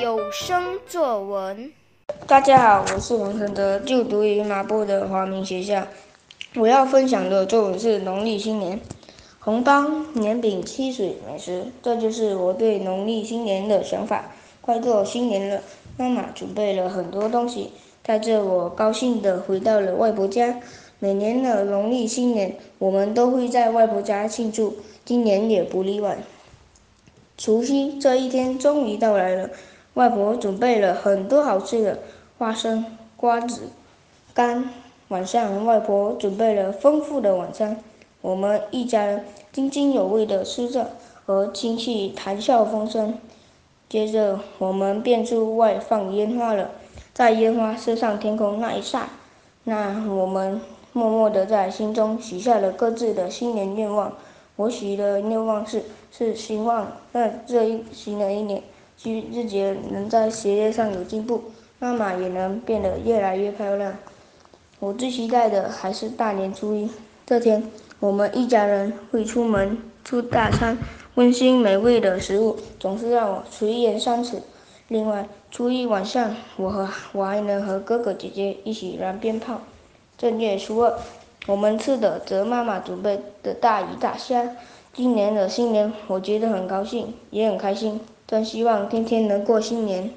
有声作文。大家好，我是王承德，就读于麻布的华明学校。我要分享的作文是农历新年，红包、年饼、汽水、美食，这就是我对农历新年的想法。快过新年了，妈妈准备了很多东西，带着我高兴地回到了外婆家。每年的农历新年，我们都会在外婆家庆祝，今年也不例外。除夕这一天终于到来了，外婆准备了很多好吃的花生、瓜子、干。晚上，外婆准备了丰富的晚餐，我们一家人津津有味地吃着，和亲戚谈笑风生。接着，我们便出外放烟花了。在烟花射上天空那一刹那，我们默默地在心中许下了各自的新年愿望。我许的愿望是。是希望在这一新的一年，希望自己能在学业上有进步，妈妈也能变得越来越漂亮。我最期待的还是大年初一这天，我们一家人会出门吃大餐，温馨美味的食物总是让我垂涎三尺。另外，初一晚上，我和我还能和哥哥姐姐一起燃鞭炮。正月初二，我们吃的则妈妈准备的大鱼大虾。今年的新年，我觉得很高兴，也很开心。真希望天天能过新年。